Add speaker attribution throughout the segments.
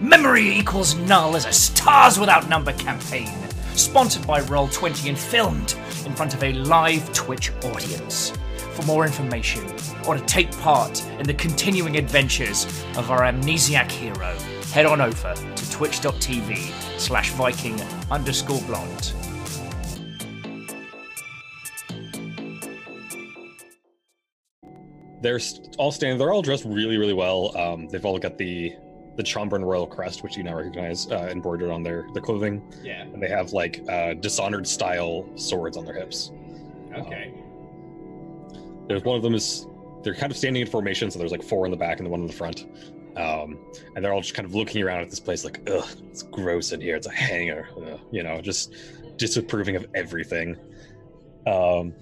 Speaker 1: Memory equals null is a Stars Without Number campaign, sponsored by Roll20 and filmed in front of a live Twitch audience. For more information, or to take part in the continuing adventures of our amnesiac hero, head on over to twitch.tv slash viking underscore blonde.
Speaker 2: They're all standing. They're all dressed really, really well. Um, they've all got the the Chomburn royal crest, which you now recognize, uh, embroidered on their their clothing,
Speaker 3: Yeah.
Speaker 2: and they have like uh, dishonored style swords on their hips.
Speaker 3: Okay.
Speaker 2: There's one of them is they're kind of standing in formation, so there's like four in the back and the one in the front. Um, and they're all just kind of looking around at this place like, ugh, it's gross in here. It's a hangar, Ugh," you know, just disapproving of everything. Um,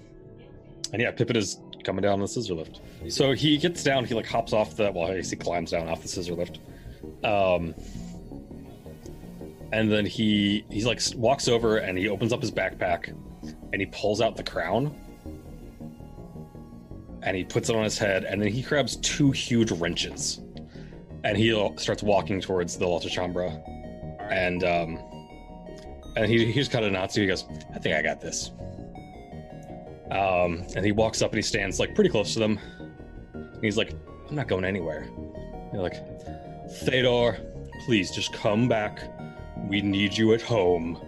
Speaker 2: and yeah, Pippin is coming down the scissor lift. So he gets down, he like hops off the, well, I guess he climbs down off the scissor lift. Um, and then he he's like walks over and he opens up his backpack and he pulls out the crown and he puts it on his head and then he grabs two huge wrenches and he starts walking towards the Alta Chambra. And um and he, he just kind of Nazi. he goes i think i got this. Um and he walks up and he stands like pretty close to them. And he's like i'm not going anywhere. They're like Theodore, please just come back we need you at home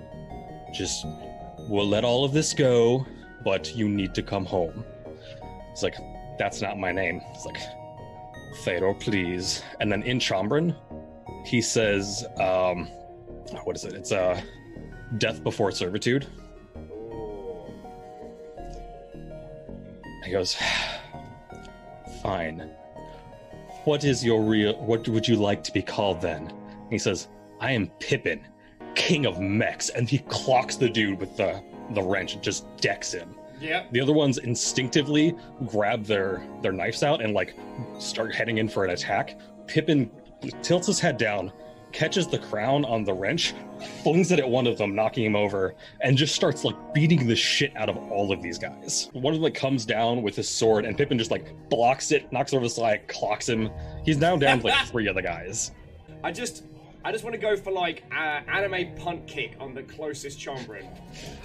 Speaker 2: just we'll let all of this go but you need to come home it's like that's not my name it's like Fedor, please. And then in Chombrin, he says, um, what is it? It's uh, death before servitude. He goes, fine. What is your real, what would you like to be called then? He says, I am Pippin, king of mechs. And he clocks the dude with the, the wrench and just decks him.
Speaker 3: Yeah.
Speaker 2: The other ones instinctively grab their their knives out and like start heading in for an attack. Pippin tilts his head down, catches the crown on the wrench, flings it at one of them, knocking him over, and just starts like beating the shit out of all of these guys. One of them like comes down with his sword, and Pippin just like blocks it, knocks it over the side, clocks him. He's now down to like three other guys.
Speaker 3: I just, I just want to go for like uh, anime punt kick on the closest Chambran.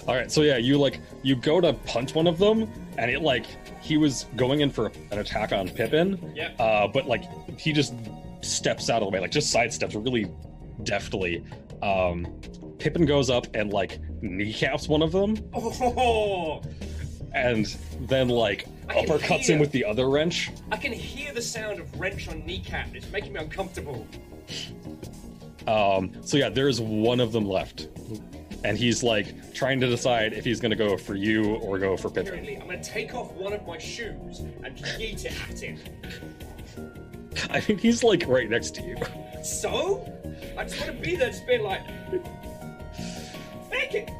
Speaker 2: All right, so yeah, you like you go to punch one of them, and it like he was going in for an attack on Pippin,
Speaker 3: Yeah.
Speaker 2: uh, but like he just steps out of the way, like just sidesteps really deftly. Um, Pippin goes up and like kneecaps one of them,
Speaker 3: Oh,
Speaker 2: and then like
Speaker 3: I can
Speaker 2: uppercuts
Speaker 3: hear.
Speaker 2: him with the other wrench.
Speaker 3: I can hear the sound of wrench on kneecap. It's making me uncomfortable.
Speaker 2: Um, so yeah, there's one of them left, and he's like trying to decide if he's gonna go for you or go for Pippin.
Speaker 3: Apparently, I'm gonna take off one of my shoes and yeet it at him.
Speaker 2: I think he's like right next to you.
Speaker 3: So? I just want to be there, just being like, fake it.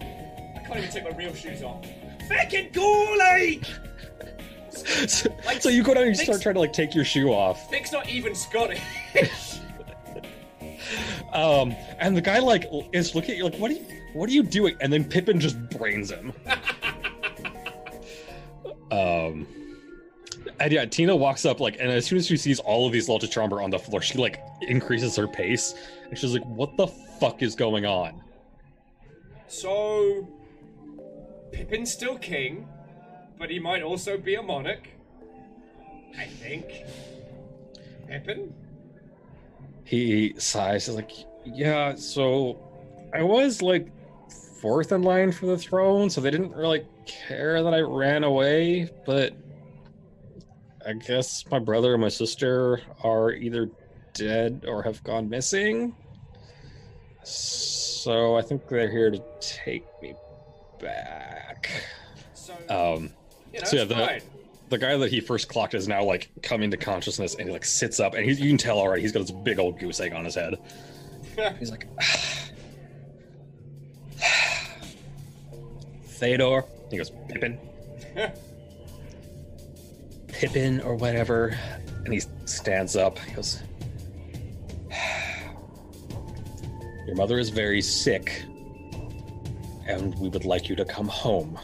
Speaker 3: I can't even take my real shoes off. Fake it, Goalie!
Speaker 2: so,
Speaker 3: Like,
Speaker 2: so you go down and you start trying to like take your shoe off
Speaker 3: Nick's not even Scottish.
Speaker 2: um and the guy like is looking at you like what are you what are you doing and then pippin just brains him um and yeah tina walks up like and as soon as she sees all of these Lultichomber on the floor she like increases her pace and she's like what the fuck is going on
Speaker 3: so, Pippin's still king, but he might also be a monarch. I think. Pippin?
Speaker 2: he sighs he's like yeah so i was like fourth in line for the throne so they didn't really care that i ran away but i guess my brother and my sister are either dead or have gone missing so i think they're here to take me back
Speaker 3: So,
Speaker 2: um
Speaker 3: you know,
Speaker 2: so yeah, the-
Speaker 3: fine.
Speaker 2: the guy that he first clocked is now like coming to consciousness and he like sits up and he, you can tell already he's got this big old goose egg on his head He's like, Theodore. He goes, Pippin. Pippin or whatever. And he stands up. He goes, Your mother is very sick, and we would like you to come home.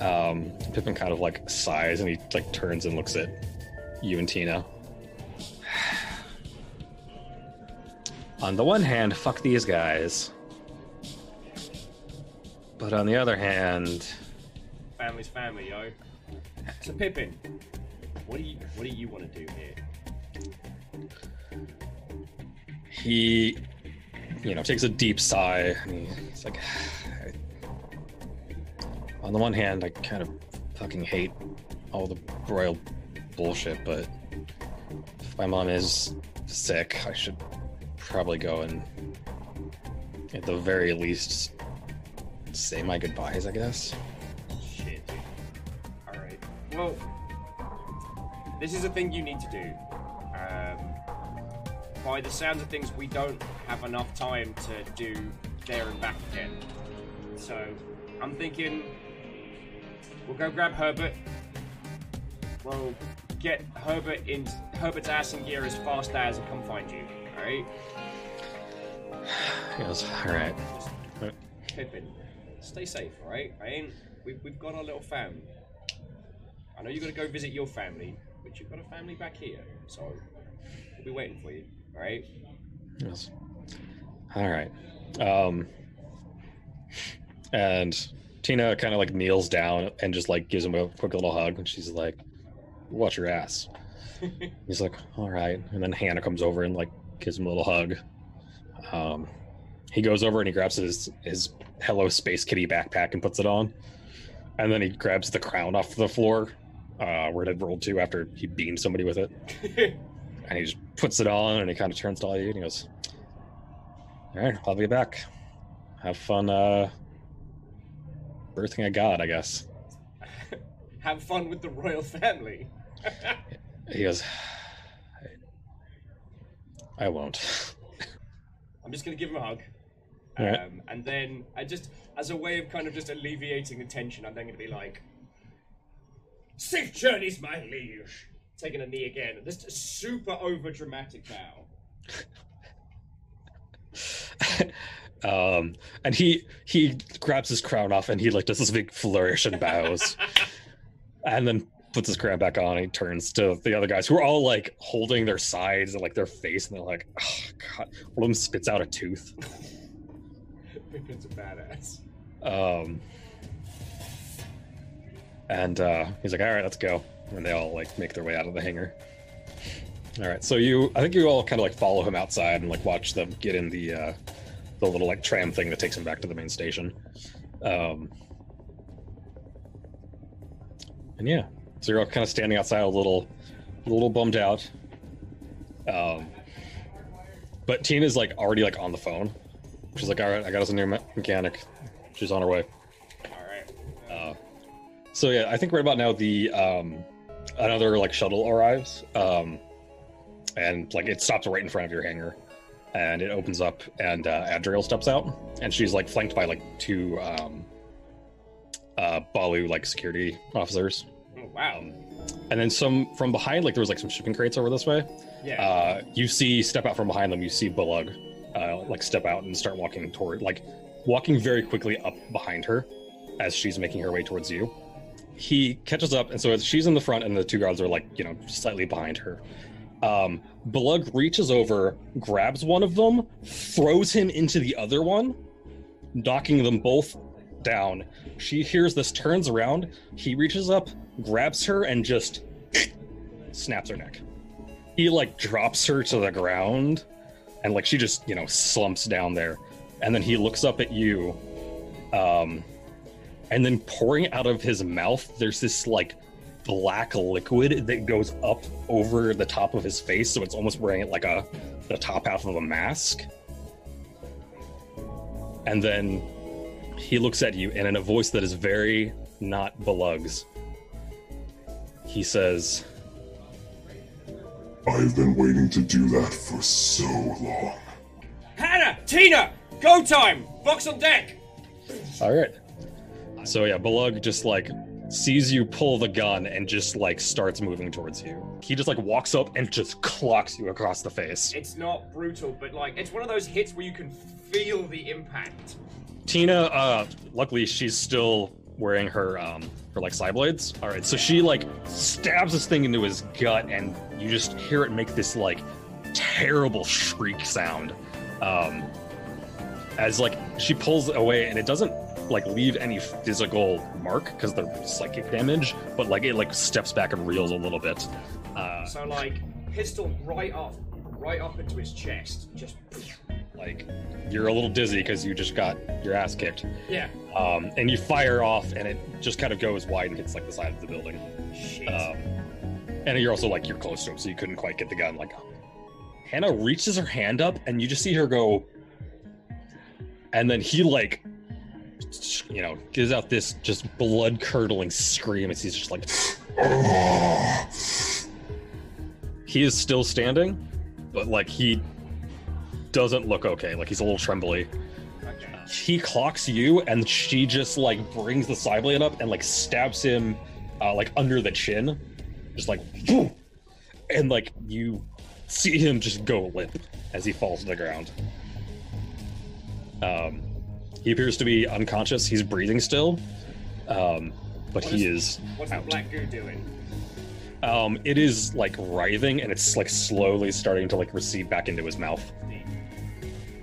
Speaker 2: Um, Pippin kind of like sighs and he like turns and looks at you and Tina. on the one hand, fuck these guys. But on the other hand,
Speaker 3: Family's family, yo. So Pippin, what do you what do you want to do here?
Speaker 2: he, you know, takes a deep sigh and he's like, on the one hand, I kind of fucking hate all the royal bullshit, but if my mom is sick, I should probably go and, at the very least, say my goodbyes, I guess.
Speaker 3: Shit. All right. Well, this is a thing you need to do. Um, by the sounds of things, we don't have enough time to do there and back again. So, I'm thinking we'll go grab Herbert. We'll get Herbert in Herbert's ass in gear as fast as and come find you. All right.
Speaker 2: He goes, all right.
Speaker 3: Pippin, stay safe, all right? I ain't. We've, we've got our little family. Know you got to go visit your family, but you've got a family back here, so we'll be waiting for you, all right?
Speaker 2: Goes, all right. Um, and Tina kind of like kneels down and just like gives him a quick little hug, and she's like, "Watch your ass." He's like, "All right." And then Hannah comes over and like gives him a little hug. Um, he goes over and he grabs his his Hello Space Kitty backpack and puts it on, and then he grabs the crown off the floor uh, where it had rolled to after he beamed somebody with it, and he just puts it on and he kind of turns to all you and he goes, "All right, I'll be back. Have fun uh, birthing a god, I guess."
Speaker 3: Have fun with the royal family.
Speaker 2: He goes, "I won't."
Speaker 3: I'm just gonna give him a hug.
Speaker 2: All right.
Speaker 3: Um, and then I just, as a way of kind of just alleviating the tension, I'm then gonna be like, "Safe journeys, my liege." Taking a knee again, a super over dramatic bow.
Speaker 2: um, and he he grabs his crown off and he like does this big flourish and bows, and then puts his crown back on. And he turns to the other guys who are all like holding their sides and like their face, and they're like, "Oh god!" One of them spits out a tooth.
Speaker 3: Pippin's a badass.
Speaker 2: Um, and uh, he's like, "All right, let's go." And they all like make their way out of the hangar. All right, so you, I think you all kind of like follow him outside and like watch them get in the uh, the little like tram thing that takes him back to the main station. Um, and yeah, so you're all kind of standing outside, a little, a little bummed out. Um, but Tina's like already like on the phone. She's like, "All right, I got us a new me- mechanic. She's on her way." So yeah, I think right about now the um, another like shuttle arrives, um, and like it stops right in front of your hangar, and it opens up, and uh, Adriel steps out, and she's like flanked by like two um, uh, Balu like security officers,
Speaker 3: Oh wow.
Speaker 2: and then some from behind, like there was like some shipping crates over this way.
Speaker 3: Yeah.
Speaker 2: Uh, you see step out from behind them. You see Bulug, uh, like step out and start walking toward, like walking very quickly up behind her as she's making her way towards you. He catches up, and so she's in the front, and the two guards are like, you know, slightly behind her. Um, Bulug reaches over, grabs one of them, throws him into the other one, knocking them both down. She hears this, turns around. He reaches up, grabs her, and just snaps her neck he like drops her to the ground and like she just you know slumps down there and then he looks up at you um and then pouring out of his mouth there's this like black liquid that goes up over the top of his face so it's almost wearing it like a the top half of a mask and then he looks at you and in a voice that is very not Belug's he says
Speaker 4: I've been waiting to do that for so long.
Speaker 3: Hannah, Tina, go time. Box on deck.
Speaker 2: All right. So yeah, Belug just like sees you pull the gun and just like starts moving towards you. He just like walks up and just clocks you across the face.
Speaker 3: It's not brutal, but like it's one of those hits where you can feel the impact.
Speaker 2: Tina, uh, luckily she's still wearing her um her like side blades. All right, so she like stabs this thing into his gut, and you just hear it make this like terrible shriek sound Um, as like she pulls away, and it doesn't like leave any physical mark because they're psychic damage, but like it like steps back and reels a little bit. Uh,
Speaker 3: So like pistol right up, right up into his chest. Just
Speaker 2: like you're a little dizzy because you just got your ass kicked,
Speaker 3: yeah.
Speaker 2: um, and you fire off, and it just kind of goes wide and hits like the side of the building.
Speaker 3: Shit.
Speaker 2: Um, and you're also like you're close to him, so you couldn't quite get the gun. Like Hannah reaches her hand up, and you just see her go, and then he like, you know, gives out this just blood curdling scream as he's just like, he is still standing, but like he doesn't look okay. Like he's a little trembly.
Speaker 3: okay.
Speaker 2: He clocks you, and she just like brings the side blade up and like stabs him, uh, like under the chin, just like, and like you see him just go limp as he falls to the ground. Um, he appears to be unconscious. He's breathing still, um, but
Speaker 3: What
Speaker 2: he
Speaker 3: is- What's the
Speaker 2: out.
Speaker 3: black goo doing?
Speaker 2: Um, it is like writhing, and it's like slowly starting to like recede back into his mouth.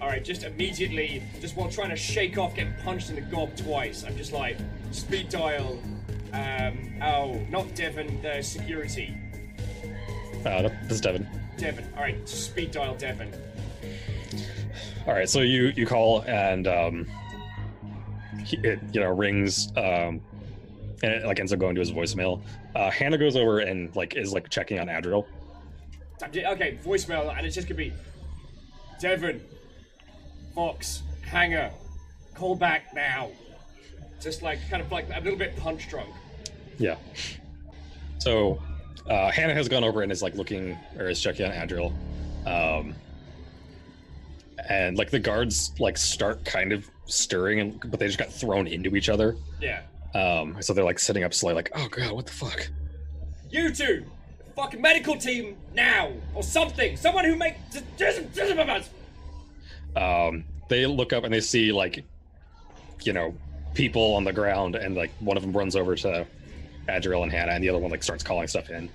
Speaker 3: All right, just immediately, just while trying to shake off getting punched in the gob twice, I'm just like, speed dial. Um, oh, not Devon, the security.
Speaker 2: Uh, this is Devin.
Speaker 3: Devon. All right, speed dial Devon.
Speaker 2: All right, so you you call and um, it you know rings um, and it like ends up going to his voicemail. Uh, Hannah goes over and like is like checking on Adriel.
Speaker 3: Okay, voicemail, and it's just gonna be Devon, Vox, Hangar, call back now. Just like kind of like a little bit punch drunk.
Speaker 2: Yeah. So uh, Hannah has gone over and is like looking or is checking on Adriel. Um, and like the guards like start kind of stirring and but they just got thrown into each other.
Speaker 3: Yeah.
Speaker 2: Um, so they're like sitting up slowly, like, oh god, what the fuck?
Speaker 3: You two, fucking medical team now, or something. Someone who make.
Speaker 2: um, they look up and they see like you know people on the ground and like one of them runs over to Adriel and Hannah and the other one like starts calling stuff in.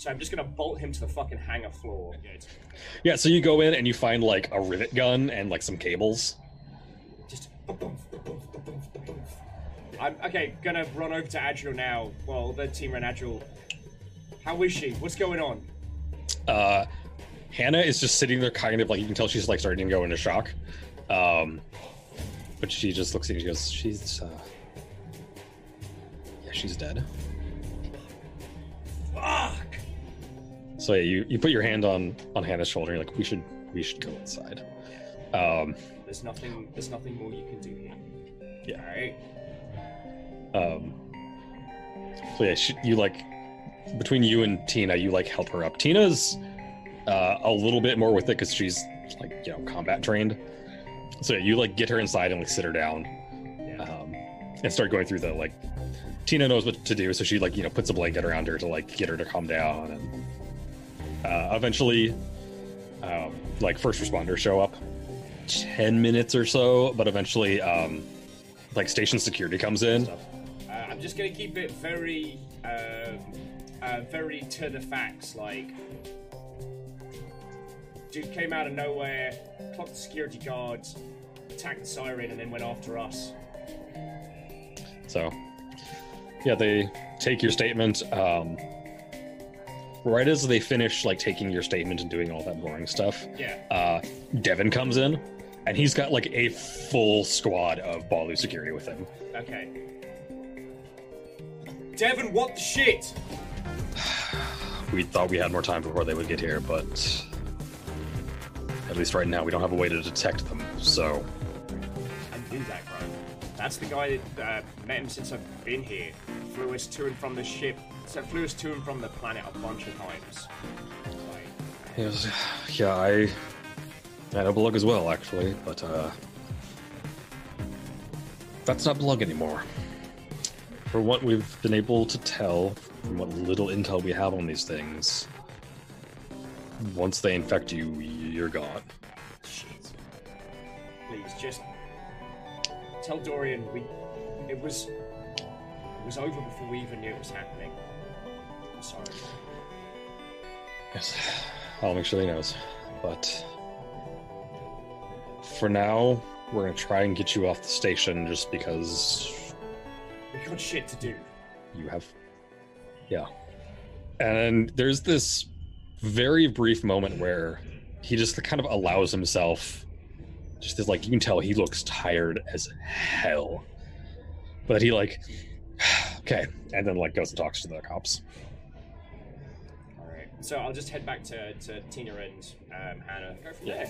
Speaker 3: So I'm just gonna bolt him to the fucking hangar floor.
Speaker 2: Yeah, so you go in and you find like a rivet gun and like some cables.
Speaker 3: Just. I'm okay. Gonna run over to Adriel now. Well, the team ran Adriel. How is she? What's going on?
Speaker 2: Uh, Hannah is just sitting there, kind of like you can tell she's like starting to go into shock. Um, but she just looks at you and she goes, "She's, uh, yeah, she's dead." So yeah, you you put your hand on on Hannah's shoulder. And you're like, "We should we should go inside." Um,
Speaker 3: There's nothing. There's nothing more you can do here.
Speaker 2: Yeah.
Speaker 3: All right.
Speaker 2: Um, so yeah, she, you like between you and Tina, you like help her up. Tina's uh, a little bit more with it because she's like you know combat trained. So yeah, you like get her inside and like sit her down,
Speaker 3: Yeah.
Speaker 2: um, and start going through the like. Tina knows what to do, so she like you know puts a blanket around her to like get her to calm down, and uh, eventually, um, like first responders show up. Ten minutes or so, but eventually, um, like station security comes in.
Speaker 3: Uh, I'm just gonna keep it very, um, uh, very to the facts. Like, dude came out of nowhere, clocked the security guards, attacked the siren, and then went after us.
Speaker 2: So, yeah, they take your statement. Um, right as they finish, like taking your statement and doing all that boring stuff,
Speaker 3: Yeah.
Speaker 2: uh, Devin comes in, and he's got like a full squad of Balu security with him.
Speaker 3: Okay. Devin, what the shit?
Speaker 2: We thought we had more time before they would get here, but at least right now we don't have a way to detect them. So,
Speaker 3: I knew that, bro. That's the guy that uh, met him since I've been here. Flew us to and from the ship. So flew us to and from the planet a bunch of times. Like,
Speaker 2: yeah, I had a Blug as well, actually, but uh, that's not Blug anymore. For what we've been able to tell, from what little intel we have on these things, once they infect you, you're gone.
Speaker 3: shit. Please, just tell Dorian we. It was. It was over before we even knew it was happening. I'm sorry.
Speaker 2: Yes, I'll make sure he knows. But for now, we're gonna try and get you off the station just because
Speaker 3: We got shit to do.
Speaker 2: you have. Yeah. And there's this very brief moment where he just kind of allows himself, just this, like, you can tell he looks tired as hell. But he, like, okay. And then, like, goes and talks to the cops.
Speaker 3: Alright. So I'll just head back to, to Tina and um, Hannah. Go from
Speaker 2: Yeah.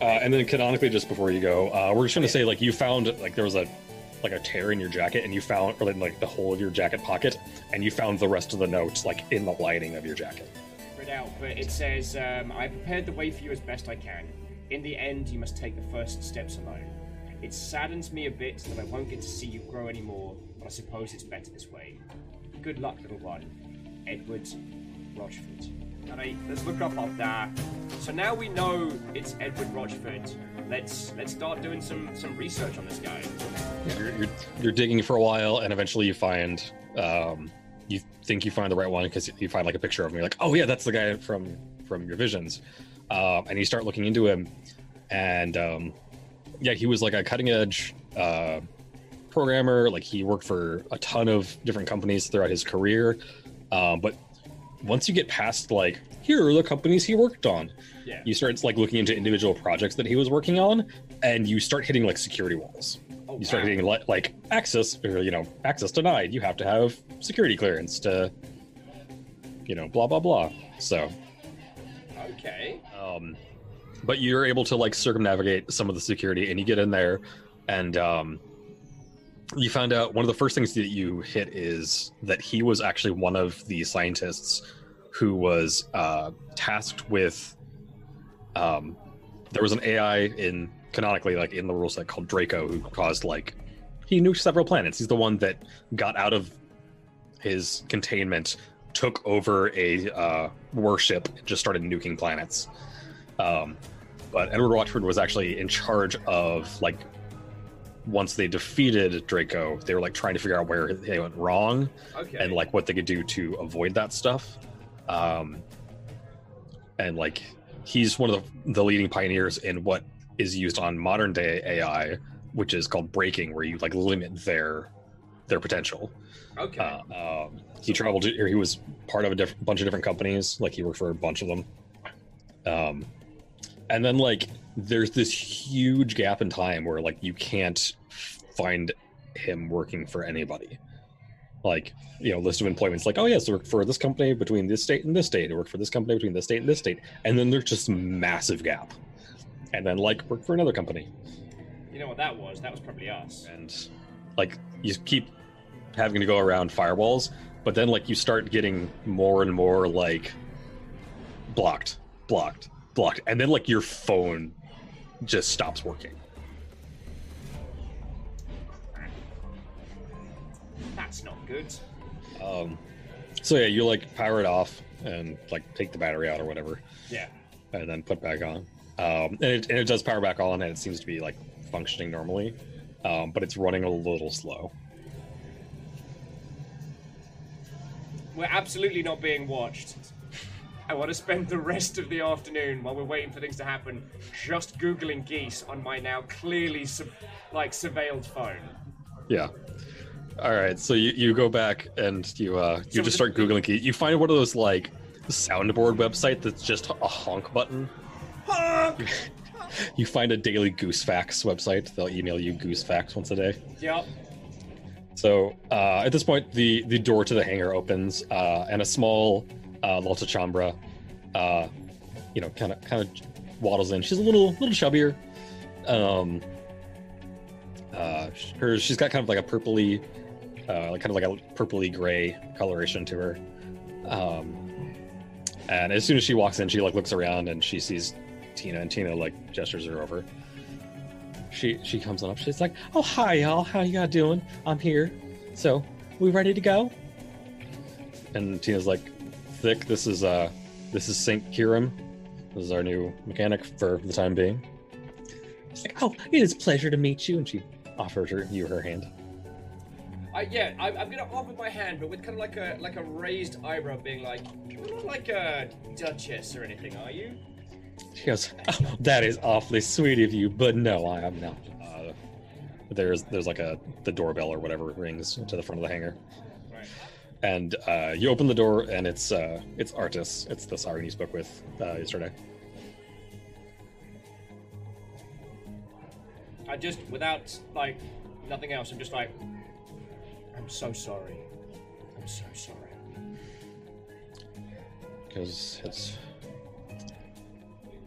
Speaker 2: Uh, and then canonically, just before you go, uh, we're just gonna say like you found like there was a like a tear in your jacket, and you found or like the hole of your jacket pocket, and you found the rest of the notes like in the lining of your jacket.
Speaker 3: Read out, but it says, um, I prepared the way for you as best I can. In the end, you must take the first steps alone. It saddens me a bit that I won't get to see you grow anymore, but I suppose it's better this way. Good luck, little one. Edward Rochford. Alright, let's look up there. So now we know it's Edward Rochford. Let's let's start doing some some research on this guy.
Speaker 2: You're, you're, you're digging for a while, and eventually you find um, you think you find the right one because you find like a picture of him. You're like, oh yeah, that's the guy from from your visions, um, and you start looking into him, and um, yeah, he was like a cutting edge uh, programmer. Like he worked for a ton of different companies throughout his career, um, but once you get past like here are the companies he worked on
Speaker 3: Yeah.
Speaker 2: you start like looking into individual projects that he was working on and you start hitting like security walls
Speaker 3: Oh,
Speaker 2: you start
Speaker 3: wow.
Speaker 2: hitting like, like access or you know access denied you have to have security clearance to you know blah blah blah so
Speaker 3: Okay.
Speaker 2: um but you're able to like circumnavigate some of the security and you get in there and um you found out one of the first things that you hit is that he was actually one of the scientists who was uh tasked with um there was an ai in canonically like in the rule set called draco who caused like he nuked several planets. He's the one that got out of his containment took over a uh, warship just started nuking planets. Um, but edward Rochford was actually in charge of like once they defeated draco they were like trying to figure out where they went wrong
Speaker 3: Okay.
Speaker 2: and like what they could do to avoid that stuff um and like he's one of the, the leading pioneers in what is used on modern day ai which is called braking where you like limit their their potential
Speaker 3: okay.
Speaker 2: uh, um, he traveled he was part of a diff- bunch of different companies like he worked for a bunch of them um and then like there's this huge gap in time where like you can't find him working for anybody like you know list of employments like oh yes I worked for this company between this state and this state I worked for this company between this state and this state and then there's just massive gap and then like work for another company
Speaker 3: you know what that was? That was probably us.
Speaker 2: and like you keep having to go around firewalls but then like you start getting more and more like blocked blocked blocked and then like your phone just stops working
Speaker 3: That's not good.
Speaker 2: um so yeah you like power it off and like take the battery out or whatever
Speaker 3: Yeah.
Speaker 2: and then put back on um and it, and it does power back on and it seems to be like functioning normally um but it's running a little slow
Speaker 3: We're absolutely not being watched. I want to spend the rest of the afternoon while we're waiting for things to happen just googling geese on my now clearly sub- like surveilled phone.
Speaker 2: Yeah. All right. So you, you go back and you uh you
Speaker 3: So
Speaker 2: just start googling key. You find one of those like soundboard website that's just a honk button. Honk. You find a daily goose facts website. They'll email you goose facts once a day.
Speaker 3: Yup.
Speaker 2: So uh, at this point, the the door to the hangar opens, uh, and a small uh, Lalta Chambra, uh, you know, kind of kind of waddles in. She's a little little chubbier. Um, uh, her she's got kind of like a purpley, uh, like kind of like a purpley gray coloration to her. Um, and as soon as she walks in, she like looks around and she sees Tina, and Tina like gestures her over she she comes on up. She's like, "Oh hi y'all, how y'all doing? I'm here. So we ready to go?" And Tina's like, "Thick, this is uh, this is Saint Kiram. This is our new mechanic for the time being." She's like, "Oh, it is a pleasure to meet you." And she offers her you her hand.
Speaker 3: I, yeah, I, I'm gonna offer my hand, but with kind of like a like a raised eyebrow, being like, "You're not like a duchess or anything, are you?"
Speaker 2: She goes, "Oh, "That is awfully sweet of you, but no, I am not." Uh, there's there's like a the doorbell or whatever rings to the front of the hangar,
Speaker 3: Right.
Speaker 2: And uh, you open the door, and it's uh, it's Artis. It's the siren you spoke with uh, yesterday.
Speaker 3: I just, without like nothing else, I'm just like, I'm so sorry. I'm so sorry.
Speaker 2: because it's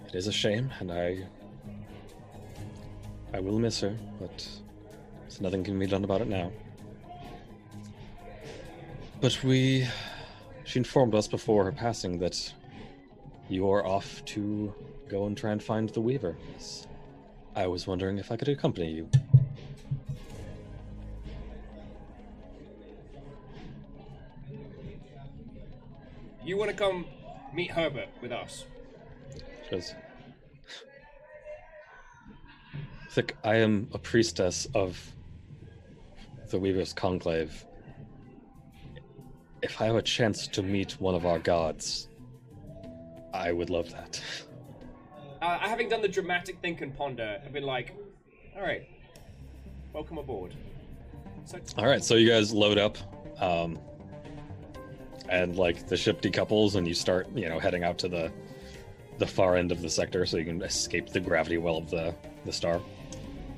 Speaker 2: it is a shame, and I I will miss her, but there's nothing can be done about it now. But we, she informed us before her passing that you are off to go and try and find the Weaver. I was wondering if I could accompany you.
Speaker 3: You want to come meet Herbert with us?
Speaker 2: Because Thick, I am a priestess of the Weaver's Conclave. If I have a chance to meet one of our gods, I would love that.
Speaker 3: Uh, having done the dramatic think and ponder, I've been like, all right, welcome aboard. So,
Speaker 2: All right, so you guys load up, um, and like the ship decouples, and you start, you know, heading out to the the far end of the sector, so you can escape the gravity well of the the star.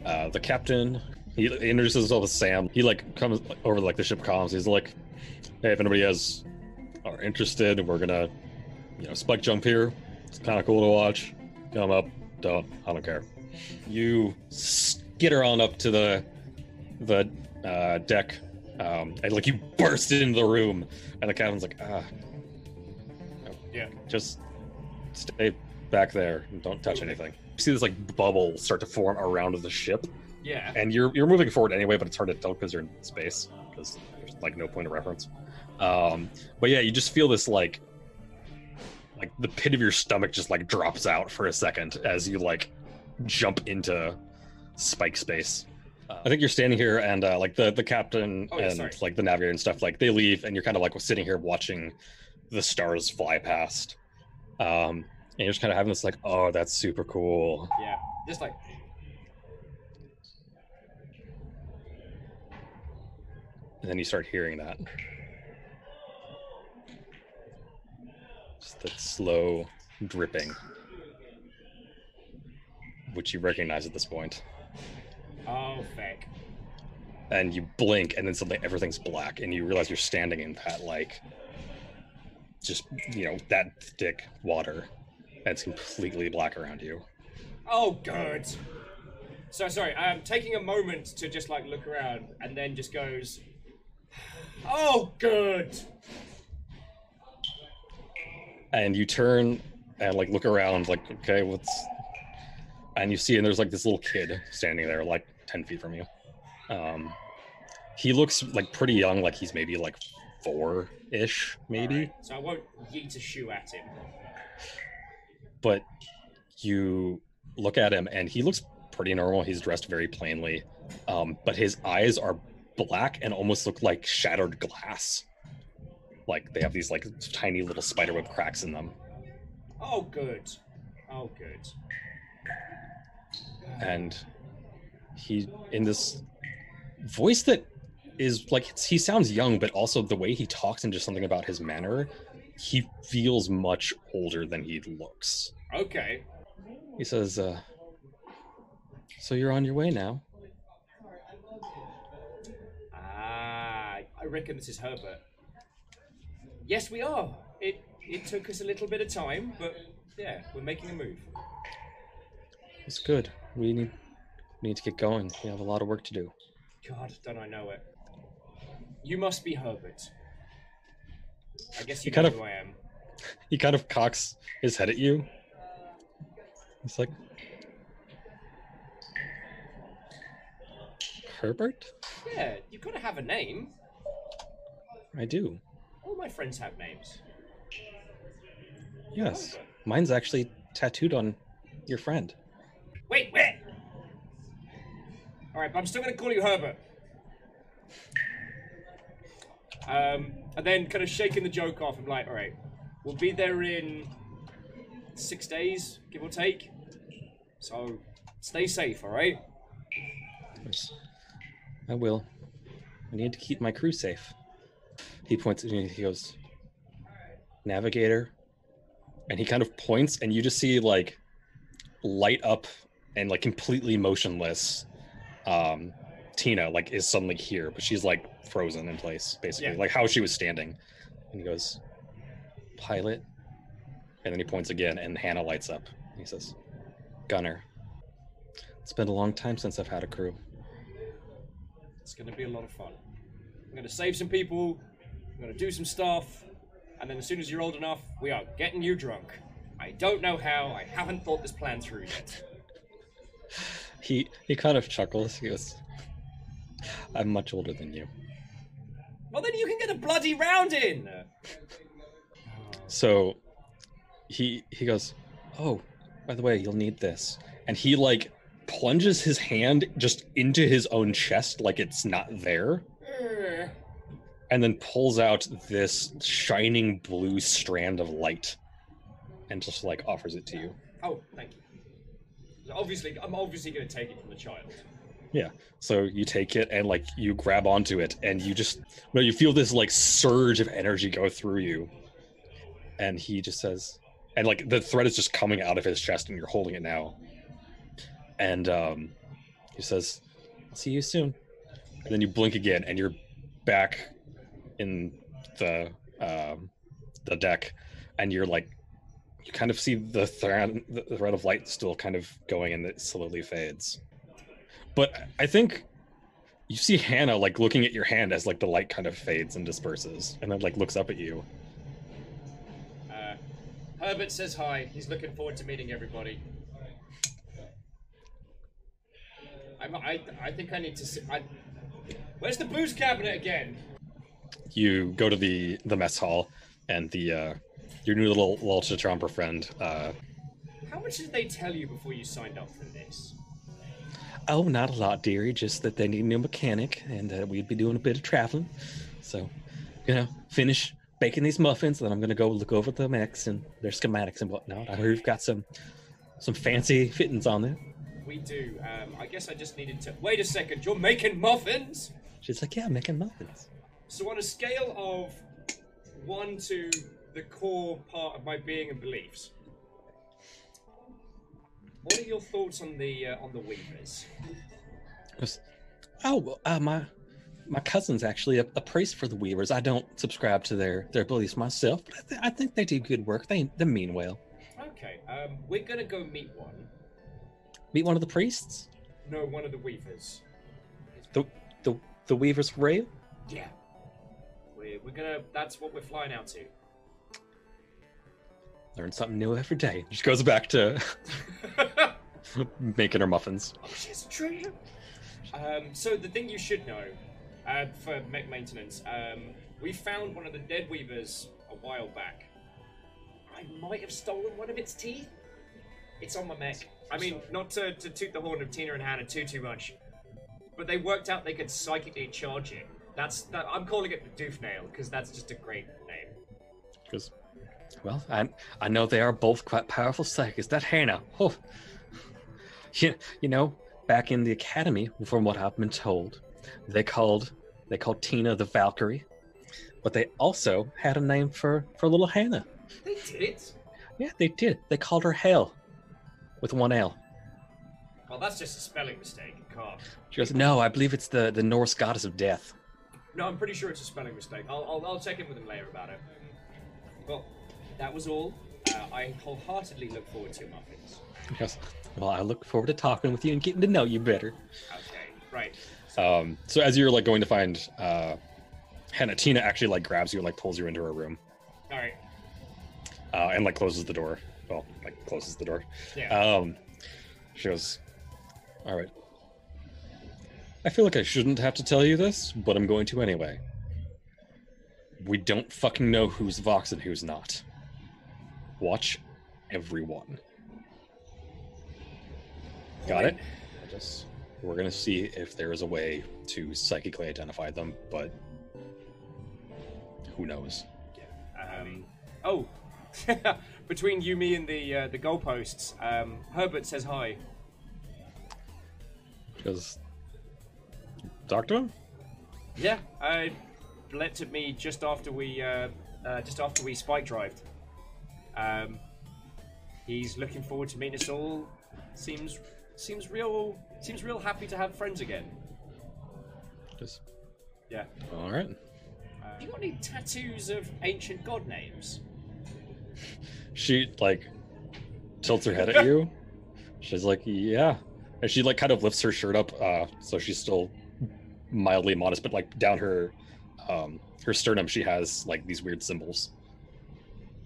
Speaker 2: Uh, the captain he introduces himself as Sam. He like comes over like the ship comms. He's like, "Hey, if anybody has are interested, we're gonna, you know, spike jump here. It's kind of cool to watch. Come up. Don't. I don't care." You skitter on up to the the uh, deck, um, and like you burst into the room, and the captain's like, "Ah,
Speaker 3: yeah.
Speaker 2: just stay back there and don't touch anything." You see this like bubble start to form around the ship,
Speaker 3: Yeah.
Speaker 2: and you're you're moving forward anyway, but it's hard to tell because you're in space because there's like no point of reference. Um, but yeah, you just feel this like like the pit of your stomach just like drops out for a second as you like jump into spike space. Uh, I think you're standing here, and uh, like the the captain
Speaker 3: Oh, yeah,
Speaker 2: and
Speaker 3: sorry.
Speaker 2: like the navigator and stuff, like they leave, and you're kind of like sitting here watching the stars fly past. Um, and you're just kind of having this like, oh, that's super cool.
Speaker 3: Yeah. Just like,
Speaker 2: And then you start hearing that. Just that slow dripping, which you recognize at this point.
Speaker 3: oh, feck.
Speaker 2: And you blink, and then suddenly everything's black, and you realize you're standing in that, like, just, you know, that thick water. And it's completely black around you.
Speaker 3: Oh, good. So sorry. I'm taking a moment to just like look around, and then just goes, oh, good.
Speaker 2: and you turn and like look around like okay what's and you see and there's like this little kid standing there like 10 feet from you um he looks like pretty young like he's maybe like four ish maybe
Speaker 3: Alright, So I won't yeet a shoe at him.
Speaker 2: but you look at him and he looks pretty normal he's dressed very plainly um but his eyes are black and almost look like shattered glass like they have these like tiny little spiderweb cracks in them
Speaker 3: Oh, good. Oh, good.
Speaker 2: and he in this voice that is like he sounds young but also the way he talks and just something about his manner he feels much older than he looks
Speaker 3: Okay.
Speaker 2: he says uh so you're on your way now
Speaker 3: Ah, I reckon this is Herbert. Yes, we are. It it took us a little bit of time, but yeah, we're making a move.
Speaker 2: it's good we need we need to get going we have a lot of work to do
Speaker 3: God, don't I know it? You must be Herbert. I guess you
Speaker 2: He
Speaker 3: know
Speaker 2: kind of-
Speaker 3: who I am.
Speaker 2: he kind of cocks his head at you he's like herbert
Speaker 3: Yeah, you've got to have a name.
Speaker 2: I do
Speaker 3: All my friends have names.
Speaker 2: yes mine's actually tattooed on your friend
Speaker 3: Wait, wait. All right, but I'm still going to call you Herbert. Um, and then kind of shaking the joke off. I'm like, all right, we'll be there in six days, give or take. So stay safe, all right?
Speaker 2: Yes. I will. I need to keep my crew safe. He points me. He goes, "Navigator," and he kind of points, and you just see like light up and like completely motionless. Um, Tina like is suddenly here, but she's like frozen in place, basically,
Speaker 3: Yeah.
Speaker 2: like how she was standing. And he goes, "Pilot," and then he points again, and Hannah lights up. He says, "Gunner." It's been a long time since I've had a crew.
Speaker 3: It's gonna be a lot of fun. I'm gonna save some people. I'm gonna do some stuff, and then as soon as you're old enough, we are getting you drunk. I don't know how. I haven't thought this plan through yet.
Speaker 2: He he kind of chuckles. He goes, "I'm much older than you."
Speaker 3: Well, then you can get a bloody round in.
Speaker 2: So he he goes, "Oh, by the way, you'll need this." And he like plunges his hand just into his own chest like it's not there. And then pulls out this shining blue strand of light and just like offers it to you.
Speaker 3: Oh, thank you. Obviously, I'm obviously gonna take it from the child.
Speaker 2: Yeah. So you take it and like you grab onto it and you just no, you feel this like surge of energy go through you. And he just says and like the thread is just coming out of his chest and you're holding it now. And um he says, I'll see you soon. And then you blink again and you're back in the um the deck and you're like you kind of see the thread the thread of light still kind of going and it slowly fades but I think you see Hannah like looking at your hand as like the light kind of fades and disperses, and then like looks up at you.
Speaker 3: Uh, Herbert says hi. He's looking forward to meeting everybody. I'm, I, I think I need to. See, I, where's the booze cabinet again?
Speaker 2: You go to the the mess hall, and the uh, your new little little Chichamper friend. Uh,
Speaker 3: How much did they tell you before you signed up for this?
Speaker 2: oh, not a lot, dearie. Just that they need a new mechanic, and uh, we'd be doing a bit of traveling. So, you know, finish baking these muffins, then I'm gonna go look over the mechs and their schematics and whatnot. I heard we've got some some fancy fittings on there.
Speaker 3: We do. Um, I guess I just needed to. Wait a second. You're making muffins.
Speaker 2: She's like, yeah, I'm making muffins.
Speaker 3: So on a scale of one to the core part of my being and beliefs, what are your thoughts on the uh, on the Weavers?
Speaker 2: Oh, uh, my my cousin's actually a, a priest for the Weavers. I don't subscribe to their their beliefs myself, but I, th- I think they do good work. They they mean well.
Speaker 3: Okay, um, we're gonna go meet one.
Speaker 2: Meet one of the priests,
Speaker 3: No, one of the Weavers.
Speaker 2: the the the Weavers for real.
Speaker 3: Yeah. We're, we're gonna. That's what we're flying out to.
Speaker 2: Learn something new every day. She goes back to making her muffins.
Speaker 3: Oh, she's a treasure. Um, so the thing you should know uh, for mech maintenance, um, we found one of the dead weavers a while back. I might have stolen one of its teeth. It's on my mech. I mean, not to, to toot the horn of Tina and Hannah too too much, but they worked out they could psychically charge it. That's that, I'm calling it the doof nail because that's just a great name.
Speaker 2: Because, well, I I know they are both quite powerful psychics. That Hannah, oh, you, you know, back in the academy, from what I've been told, they called they called Tina the Valkyrie, but they also had a name for for little Hannah.
Speaker 3: They did it.
Speaker 2: Yeah, they did. They called her Hel, with one L.
Speaker 3: Well, that's just a spelling mistake. Can't.
Speaker 2: She goes, "No, I believe it's the the Norse goddess of death."
Speaker 3: No, I'm pretty sure it's a spelling mistake. I'll, I'll, I'll check in with him later about it. Well, that was all. Uh, I wholeheartedly look forward to your muffins.
Speaker 2: Goes, "Well, I look forward to talking with you and getting to know you better."
Speaker 3: Okay, right.
Speaker 2: Um, so as you're like going to find uh, Hannah, Tina actually like grabs you and like pulls you into her room.
Speaker 3: All right.
Speaker 2: uh, and like closes the door. Well, like closes the door.
Speaker 3: Yeah.
Speaker 2: Um, she goes, "All right. I feel like I shouldn't have to tell you this, but I'm going to anyway. We don't fucking know who's Vox and who's not. Watch everyone. Got it? I just we're gonna see if there is a way to psychically identify them, but who knows?
Speaker 3: Um, oh, between you, me, and the uh, the goalposts, um, Herbert says hi.
Speaker 2: She to him?
Speaker 3: Yeah, uh, leapt me just after we uh, uh, just after we spike drived. Um, he's looking forward to meeting us all. Seems seems real seems real happy to have friends again.
Speaker 2: Just,
Speaker 3: Yeah.
Speaker 2: all right.
Speaker 3: you got any tattoos of ancient god names?
Speaker 2: She like tilts her head at you. She's like, yeah, and she like kind of lifts her shirt up, uh, so she's still mildly modest, but like down her um her sternum, she has like these weird symbols,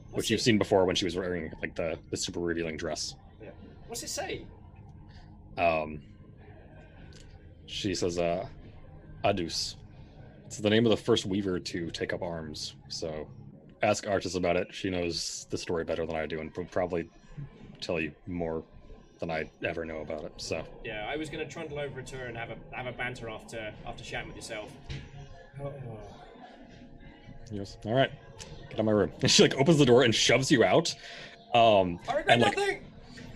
Speaker 3: What's
Speaker 2: which you've seen before when she was wearing like the the super revealing dress.
Speaker 3: Yeah. What's it say?
Speaker 2: Um, she says, uh, Adus. It's the name of the first weaver to take up arms. So ask Artis about it. She knows the story better than I do and will probably tell you more than I ever know about it. So
Speaker 3: Yeah, I was gonna trundle over to her and have a have a banter after after chatting with yourself.
Speaker 2: yes, all right, get out of my room. And she like opens the door and shoves you out. Um,
Speaker 3: I regret
Speaker 2: and like
Speaker 3: nothing.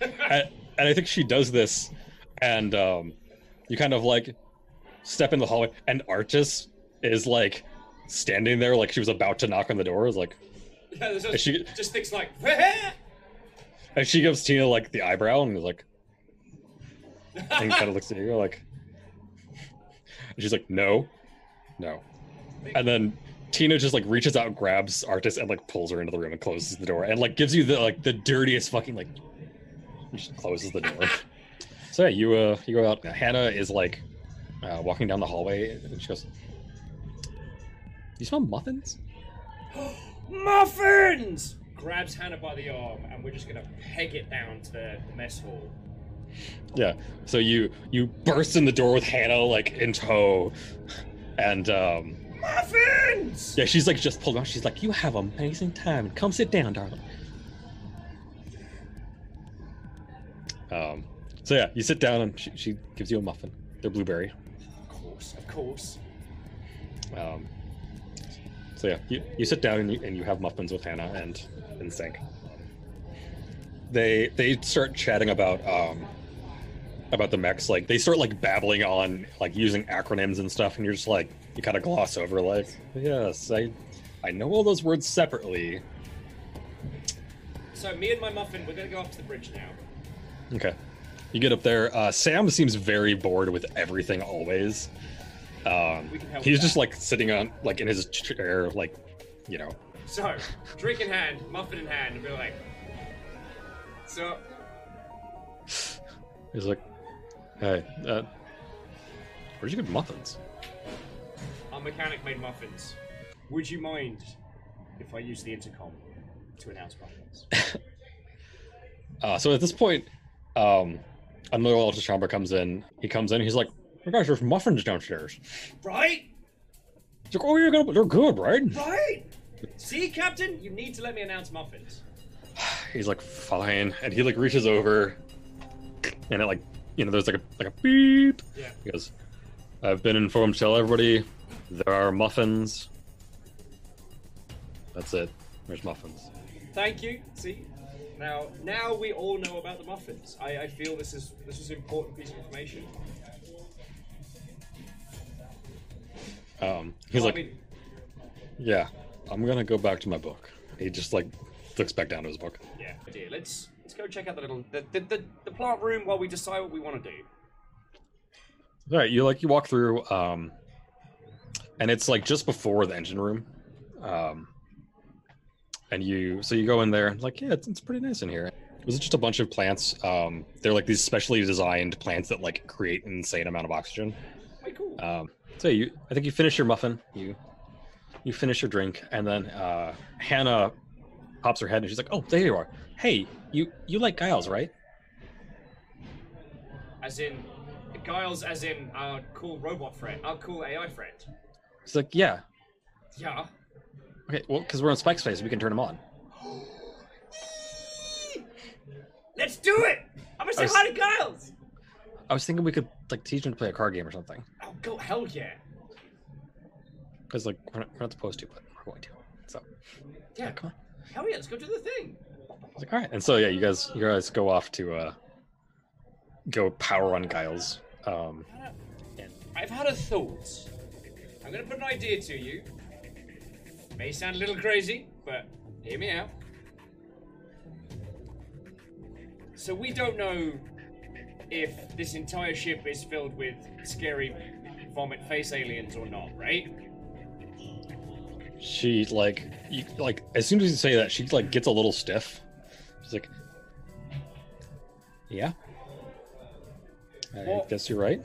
Speaker 2: and, and I think she does this, and um, you kind of like step in the hallway, and Artis is like standing there, like she was about to knock on the door. Is like,
Speaker 3: yeah, just,
Speaker 2: she
Speaker 3: just thinks like.
Speaker 2: And she gives Tina like the eyebrow, and is like, and kind of looks at you like, and she's like, no, no, and then. Tina just like reaches out, grabs Artis, and like pulls her into the room and closes the door, and like gives you the like the dirtiest fucking like. Just closes the door. So yeah, you uh you go out. Hannah is like uh, walking down the hallway, and she goes, "You smell muffins?"
Speaker 3: Muffins! Grabs Hannah by the arm, and we're just gonna peg it down to the, the mess hall.
Speaker 2: Yeah. So you you burst in the door with Hannah like in tow, and um
Speaker 3: Muffins!
Speaker 2: yeah, she's like just pulled out. She's like, "You have an amazing time. Come sit down, darling." Um. So yeah, you sit down, and she, she gives you a muffin. They're blueberry.
Speaker 3: Of course, of course.
Speaker 2: Um, so yeah, you, you sit down and you, and you have muffins with Hannah and and Sync. They they start chatting about um about the mechs. Like they start like babbling on like using acronyms and stuff, and you're just like you kind of gloss over like yes I I know all those words separately.
Speaker 3: So me and my muffin, we're gonna go up to the bridge now.
Speaker 2: Okay. You get up there. Uh, Sam seems very bored with everything always. Um,
Speaker 3: We can help
Speaker 2: he's just like sitting on like in his chair, like you know,
Speaker 3: So, drink in hand, muffin in hand, and be like, so
Speaker 2: He's like, hey, uh, where'd you get muffins?
Speaker 3: our mechanic made muffins. Would you mind if I use the intercom to announce muffins?
Speaker 2: Uh, so at this point, um, another Altus Chamber comes in. He comes in. He's like, "You guys, there's muffins downstairs."
Speaker 3: right?
Speaker 2: He's like, "Oh, you're gonna, they're good, right?"
Speaker 3: Right? See, Captain, you need to let me announce muffins.
Speaker 2: He's like, "Fine," and he like reaches over, and it like, you know, there's like a like a beep.
Speaker 3: Yeah.
Speaker 2: He goes, "I've been informed. Tell everybody there are muffins." That's it. There's muffins.
Speaker 3: Thank you. See, now now we all know about the muffins. I, I feel this is this is an important piece of information.
Speaker 2: Um, he's
Speaker 3: Well,
Speaker 2: like,
Speaker 3: I mean,
Speaker 2: Yeah, I'm gonna go back to my book. He just like looks back down to his book.
Speaker 3: yeah, dear. Let's let's go check out the little the the, the, the plant room while we decide what we want to do.
Speaker 2: All right, you like you walk through, um, and it's like just before the engine room, um, and you so you go in there. Like, yeah, it's, it's pretty nice in here. Was It just a bunch of plants. Um, they're like these specially designed plants that like create an insane amount of oxygen.
Speaker 3: Way cool.
Speaker 2: Um, so you, I think you finish your muffin. You, you finish your drink, and then uh, Hannah pops her head and she's like, "Oh, there you are. Hey, you you like Giles, right?"
Speaker 3: As in, Giles, as in our cool robot friend, our cool AI friend.
Speaker 2: She's like, "Yeah,
Speaker 3: Yeah.
Speaker 2: okay. Well, because we're on Spike's Space, we can turn him on."
Speaker 3: Let's do it! I'm gonna say
Speaker 2: was-
Speaker 3: hi to Giles!
Speaker 2: I was thinking we could like teach him to play a card game or something.
Speaker 3: Oh, go hell yeah!
Speaker 2: Because like we're not, we're not supposed to, but we're going to. So
Speaker 3: Yeah,
Speaker 2: come on.
Speaker 3: hell yeah, let's go do the thing!
Speaker 2: was like, all right. And so yeah, you guys you guys go off to uh go power on Giles. Um
Speaker 3: I've had a thought. I'm gonna put an idea to you. May sound a little crazy, but hear me out. So we don't know if this entire ship is filled with scary vomit face aliens or not, right?
Speaker 2: She like you, like as soon as you say that, she like gets a little stiff. She's like, Yeah. I
Speaker 3: Well-
Speaker 2: guess you're right.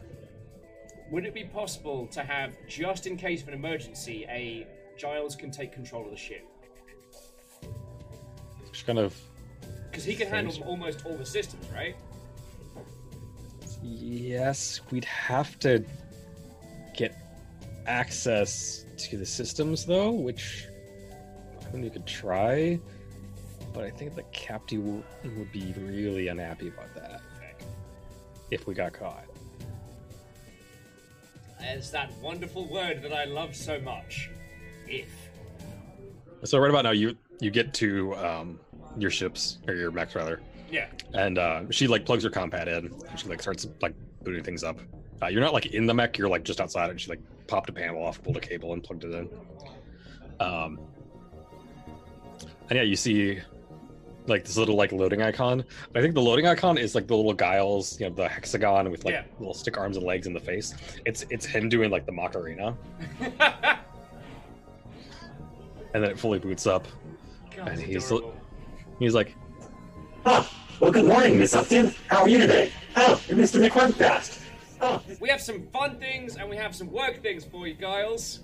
Speaker 3: Would it be possible to have, just in case of an emergency, a Giles can take control of the ship?
Speaker 2: She kind of
Speaker 3: Because he can handle
Speaker 2: Thanks.
Speaker 3: almost all the systems, right?
Speaker 2: Yes, we'd have to get access to the systems though, which I mean you could try, but I think the captain would be really unhappy about that if we got caught.
Speaker 3: There's that wonderful word that I love so much. If.
Speaker 2: So right about now, you you get to um, your ships or your mechs rather,
Speaker 3: Yeah.
Speaker 2: and uh, she like plugs her compad in. And she like starts like booting things up. Uh, you're not like in the mech; you're like just outside it. She like popped a panel off, pulled a cable, and plugged it in. Um, and yeah, you see like this little like loading icon. I think the loading icon is like the little Giles, you know, the hexagon with like
Speaker 3: Yeah.
Speaker 2: little stick arms and legs in the face. It's it's him doing like the Macarena, and then it fully boots up.
Speaker 3: God,
Speaker 2: And he's-
Speaker 3: adorable.
Speaker 2: He's like,
Speaker 5: Oh, well, good morning, Miss Upton. How are you today? Oh, you're Mr. McRunfast.
Speaker 3: We have some fun things and we have some work things for you, Giles.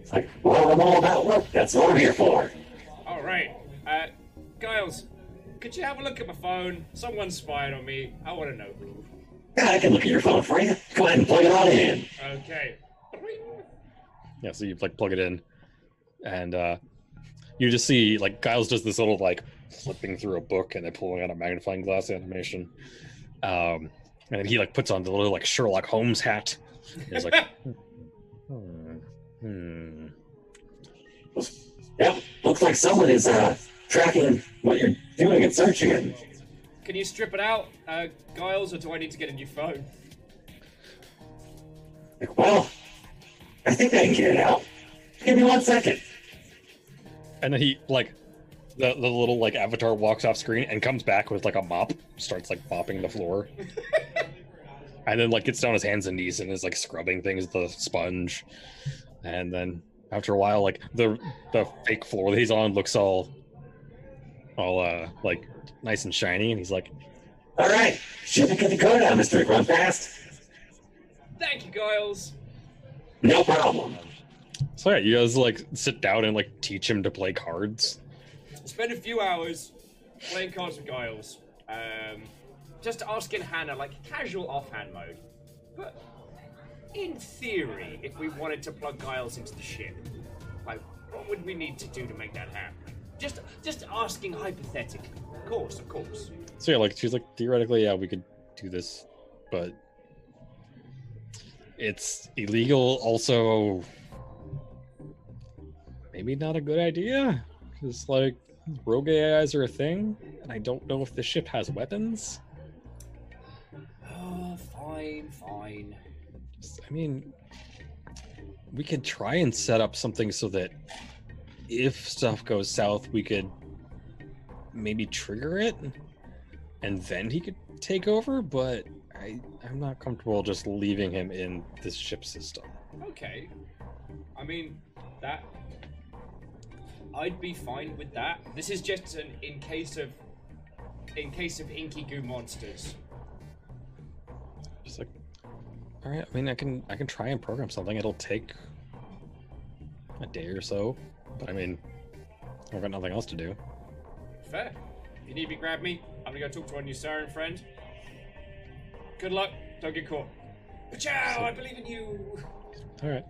Speaker 5: it's like, well, I'm all about work. That's what I'm here for.
Speaker 3: All right. Uh, Giles, could you have a look at my phone? Someone's spying on me. I want to know who.
Speaker 5: Yeah, I can look at your phone for you. Go ahead and plug it on in.
Speaker 3: Okay.
Speaker 2: yeah. So you like plug it in, and uh, you just see like Giles does this little like flipping through a book and then pulling out a magnifying glass animation. Um, and then he like puts on the little like Sherlock Holmes hat. And he's like, hmm, hmm.
Speaker 5: Yep, looks like someone is uh, tracking what you're doing and searching it.
Speaker 3: Can you strip it out, uh, Giles, or do I need to get a new phone?
Speaker 5: Like, well, I think I can get it out. Give me one second.
Speaker 2: And then he like the, the little like avatar walks off screen and comes back with like a mop, starts like mopping the floor. and then like gets down his hands and knees and is like scrubbing things with the sponge. And then after a while, like the the fake floor that he's on looks all all uh like nice and shiny, and he's like,
Speaker 5: All right, should be good to go now, Mr. McRunfast.
Speaker 3: Thank you, Giles.
Speaker 5: No problem.
Speaker 2: So yeah, you guys like sit down and like teach him to play cards.
Speaker 3: Spend a few hours playing cards with Giles. Um, just asking Hannah, like casual offhand mode. But in theory, if we wanted to plug Giles into the ship, like what would we need to do to make that happen? Just just asking hypothetically. Of course, of course.
Speaker 2: So yeah, like she's like theoretically, yeah, we could do this, but it's illegal. Also, maybe not a good idea because like rogue AIs are a thing, and I don't know if the ship has weapons.
Speaker 3: Fine, fine.
Speaker 2: I mean, we could try and set up something so that if stuff goes south, we could maybe trigger it, and then he could take over. But I, I'm not comfortable just leaving him in this ship system.
Speaker 3: Okay. I mean, that. I'd be fine with that. This is just an in case of. In case of inky goo monsters.
Speaker 2: Just like, all right. I mean, I can, I can try and program something. It'll take a day or so, but I mean, I've got nothing else to do.
Speaker 3: Fair. If you need me, grab me. I'm gonna go talk to our new siren friend. Good luck. Don't get caught. But Ciao! I believe in you.
Speaker 2: All right.